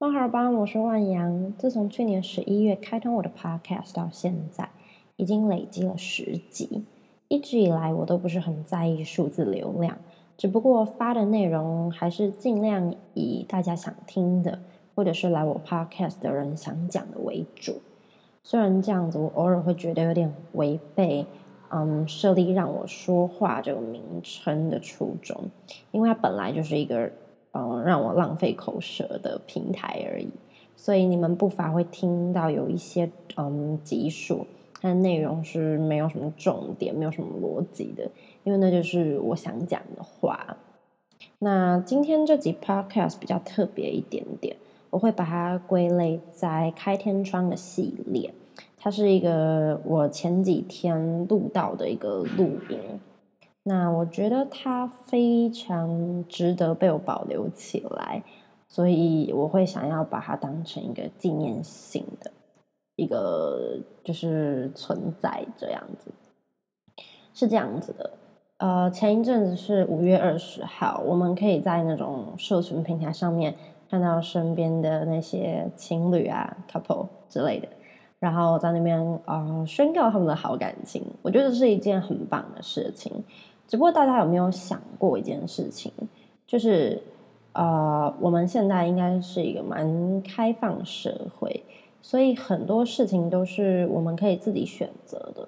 猫好吧，我是万阳。自从去年十一月开通我的 Podcast 到现在，已经累积了十集。一直以来，我都不是很在意数字流量，只不过发的内容还是尽量以大家想听的，或者是来我 Podcast 的人想讲的为主。虽然这样子，我偶尔会觉得有点违背，嗯，设立让我说话这个名称的初衷，因为它本来就是一个。嗯，让我浪费口舌的平台而已，所以你们不乏会听到有一些嗯集数，它的内容是没有什么重点，没有什么逻辑的，因为那就是我想讲的话。那今天这集 podcast 比较特别一点点，我会把它归类在开天窗的系列，它是一个我前几天录到的一个录音。那我觉得它非常值得被我保留起来，所以我会想要把它当成一个纪念性的一个就是存在这样子，是这样子的。呃，前一阵子是五月二十号，我们可以在那种社群平台上面看到身边的那些情侣啊、couple 之类的，然后在那边啊宣告他们的好感情，我觉得是一件很棒的事情。只不过大家有没有想过一件事情，就是呃，我们现在应该是一个蛮开放社会，所以很多事情都是我们可以自己选择的。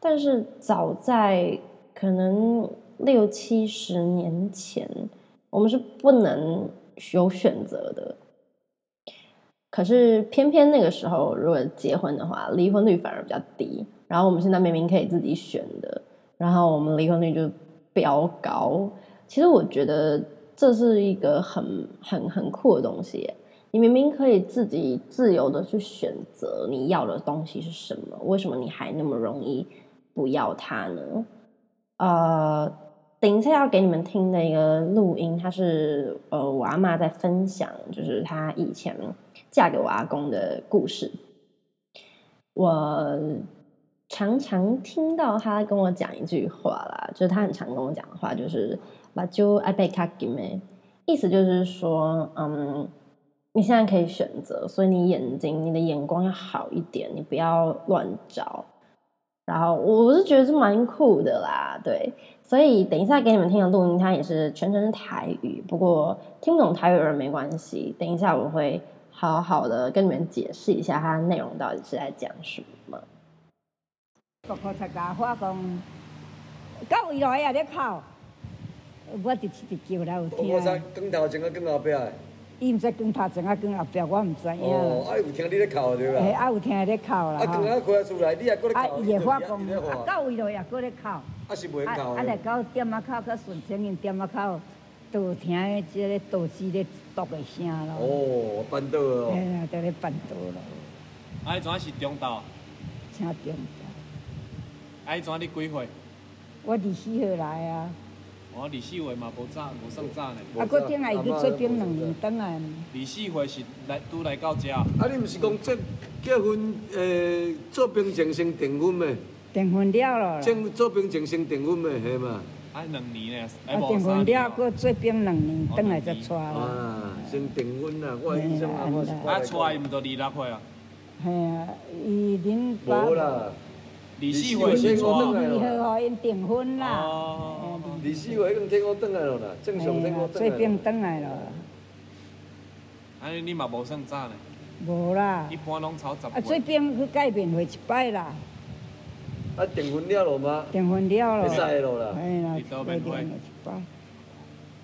但是早在可能六七十年前，我们是不能有选择的。可是偏偏那个时候，如果结婚的话，离婚率反而比较低。然后我们现在明明可以自己选的。然后我们离婚率就飙高，其实我觉得这是一个很很很酷的东西。你明明可以自己自由的去选择你要的东西是什么，为什么你还那么容易不要它呢？呃，等一下要给你们听的一个录音，它是呃我阿妈在分享，就是她以前嫁给我阿公的故事。我。常常听到他跟我讲一句话啦，就是他很常跟我讲的话，就是把就爱被卡给没，意思就是说，嗯，你现在可以选择，所以你眼睛、你的眼光要好一点，你不要乱找。然后我是觉得是蛮酷的啦，对，所以等一下给你们听的录音，它也是全程是台语，不过听不懂台语的人没关系，等一下我会好好的跟你们解释一下它的内容到底是在讲什么。国考参加化工，到未来也咧哭，我直直叫来有听。我知光头前啊，光后壁的。伊毋知光头前啊，光后壁，我毋知影。哦，啊有听你咧哭对吧？嘿，啊有听伊咧哭啦。啊，光啊开出来，你也搁咧哭。啊，伊会化工，啊到未来也搁咧哭。啊是袂哭。啊来到点仔口，较顺清因点仔口，都听即个导师咧读的声咯。哦，班导哦。嘿啊，在咧班导咯。啊，伊怎是中道？请中。哎，怎你几岁？我二四岁来啊。我二四岁嘛，无早，无算早呢。啊，搁顶下伊去做兵两年，等来。二四岁是来拄来到遮。啊，你毋是讲结结婚诶，做兵前先订婚咩？订婚了咯。正做兵前先订婚咩？系嘛？啊，两年呢？啊，订婚了，搁做兵两年，等来才娶啦。啊，先订婚啦，我印象啊，我。啊，娶伊毋都二六岁啊？系啊，伊恁爸。无啦。二四回先娶，二号因订婚啦。李四岁已经天我转来了啦，正常天我转来。做兵转来了。安尼你嘛无算早呢？无啦。一般拢超十。啊，做兵去改变回一摆啦。啊，订婚了了吗？订婚了了。会使了啦。哎啦，一刀变会。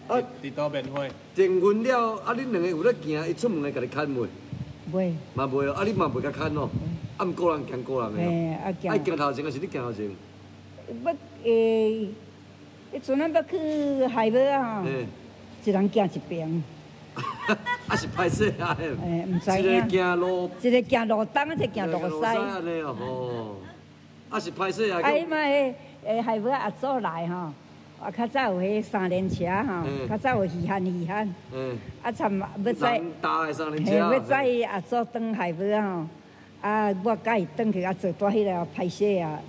啊，一刀变会。订婚了，啊，恁两个有咧行，伊出门来甲你牵袂？袂。嘛袂咯，啊，你嘛袂甲牵咯？啊，毋个人行个人诶，啊，行头前还是你行头前？要诶，迄阵啊要去海边啊，一人行一边。啊是歹势啊，诶，毋知影。一个行路，一个行路东，一个行路西。安尼哦，吼，啊是歹势啊。啊，伊嘛诶诶海尾啊做来吼，啊较早有迄三轮车吼，较早有稀罕稀罕。嗯。啊，参要载，嘿，要载啊做登海尾吼。啊，我甲伊转去啊，做多迄个拍摄啊，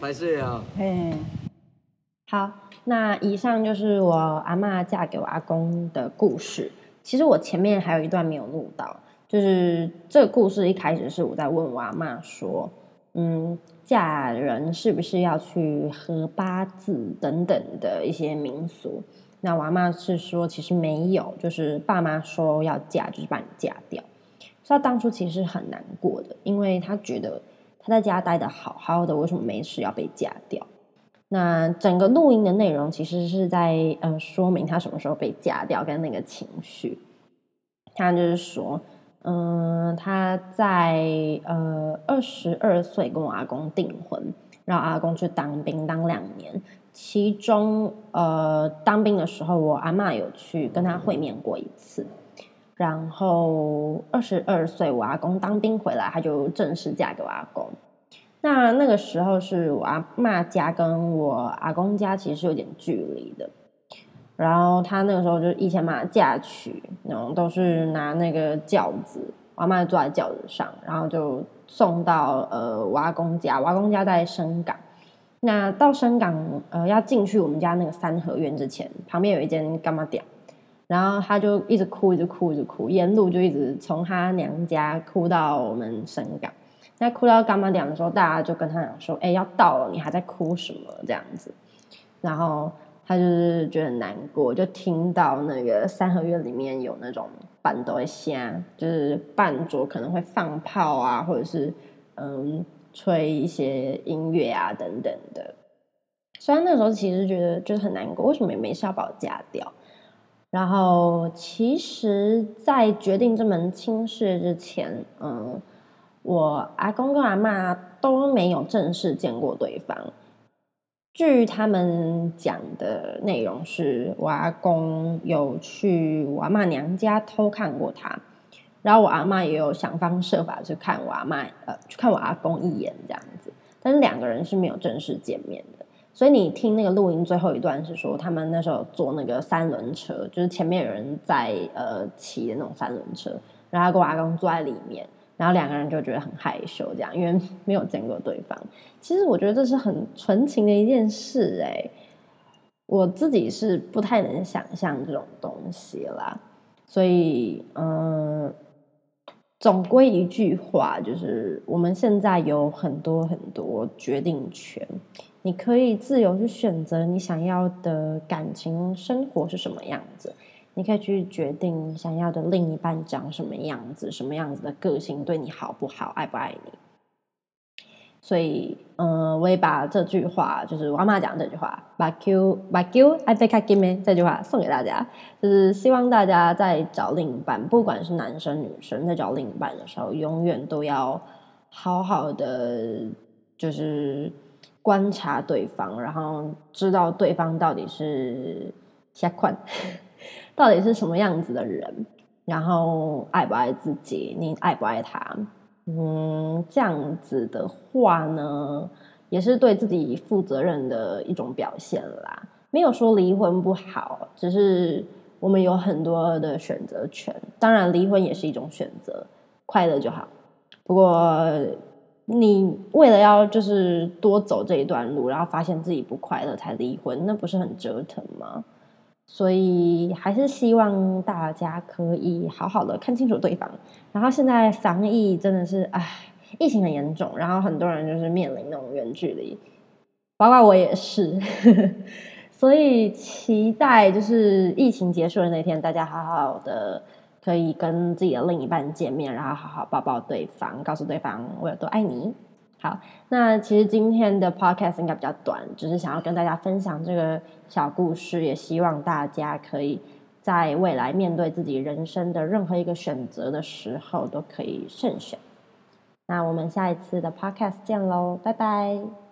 拍摄啊。嘿，好，那以上就是我阿妈嫁给我阿公的故事。其实我前面还有一段没有录到，就是这个故事一开始是我在问我阿妈说，嗯，嫁人是不是要去合八字等等的一些民俗？那我阿妈是说，其实没有，就是爸妈说要嫁，就是把你嫁掉。所以他当初其实很难过的，因为他觉得他在家待的好好的，为什么没事要被嫁掉？那整个录音的内容其实是在呃说明他什么时候被嫁掉跟那个情绪。他就是说，嗯，他在呃二十二岁跟我阿公订婚，让阿公去当兵当两年。其中，呃，当兵的时候，我阿妈有去跟他会面过一次。然后二十二岁，我阿公当兵回来，他就正式嫁给我阿公。那那个时候是我阿妈家跟我阿公家其实是有点距离的。然后他那个时候就以前嘛嫁娶，然后都是拿那个轿子，我阿妈坐在轿子上，然后就送到呃我阿公家，我阿公家在深港。那到深港，呃，要进去我们家那个三合院之前，旁边有一间干妈店，然后他就一直哭，一直哭，一直哭，沿路就一直从他娘家哭到我们深港。那哭到干妈店的时候，大家就跟他讲说：“哎，要到了，你还在哭什么？”这样子，然后他就是觉得难过，就听到那个三合院里面有那种伴奏声，就是伴桌可能会放炮啊，或者是嗯。吹一些音乐啊，等等的。虽然那时候其实觉得就是很难过，为什么也没事要把我嫁掉？然后其实，在决定这门亲事之前，嗯，我阿公跟阿妈都没有正式见过对方。据他们讲的内容是，我阿公有去我阿妈娘家偷看过他。然后我阿妈也有想方设法去看我阿妈，呃，去看我阿公一眼这样子，但是两个人是没有正式见面的。所以你听那个录音最后一段是说，他们那时候坐那个三轮车，就是前面有人在呃骑的那种三轮车，然后跟我阿公坐在里面，然后两个人就觉得很害羞，这样因为没有见过对方。其实我觉得这是很纯情的一件事，哎，我自己是不太能想象这种东西啦，所以嗯。总归一句话，就是我们现在有很多很多决定权，你可以自由去选择你想要的感情生活是什么样子，你可以去决定你想要的另一半长什么样子，什么样子的个性对你好不好，爱不爱你。所以，嗯，我也把这句话，就是我妈讲这句话，把 Q 把 Q I think I give me 这句话送给大家，就是希望大家在找另一半，不管是男生女生，在找另一半的时候，永远都要好好的，就是观察对方，然后知道对方到底是下款，到底是什么样子的人，然后爱不爱自己，你爱不爱他。嗯，这样子的话呢，也是对自己负责任的一种表现啦。没有说离婚不好，只是我们有很多的选择权。当然，离婚也是一种选择，快乐就好。不过，你为了要就是多走这一段路，然后发现自己不快乐才离婚，那不是很折腾吗？所以还是希望大家可以好好的看清楚对方。然后现在防疫真的是，唉，疫情很严重，然后很多人就是面临那种远距离，包括我也是。所以期待就是疫情结束的那天，大家好好的可以跟自己的另一半见面，然后好好抱抱对方，告诉对方我有多爱你。好，那其实今天的 podcast 应该比较短，只是想要跟大家分享这个小故事，也希望大家可以在未来面对自己人生的任何一个选择的时候，都可以慎选。那我们下一次的 podcast 见喽，拜拜。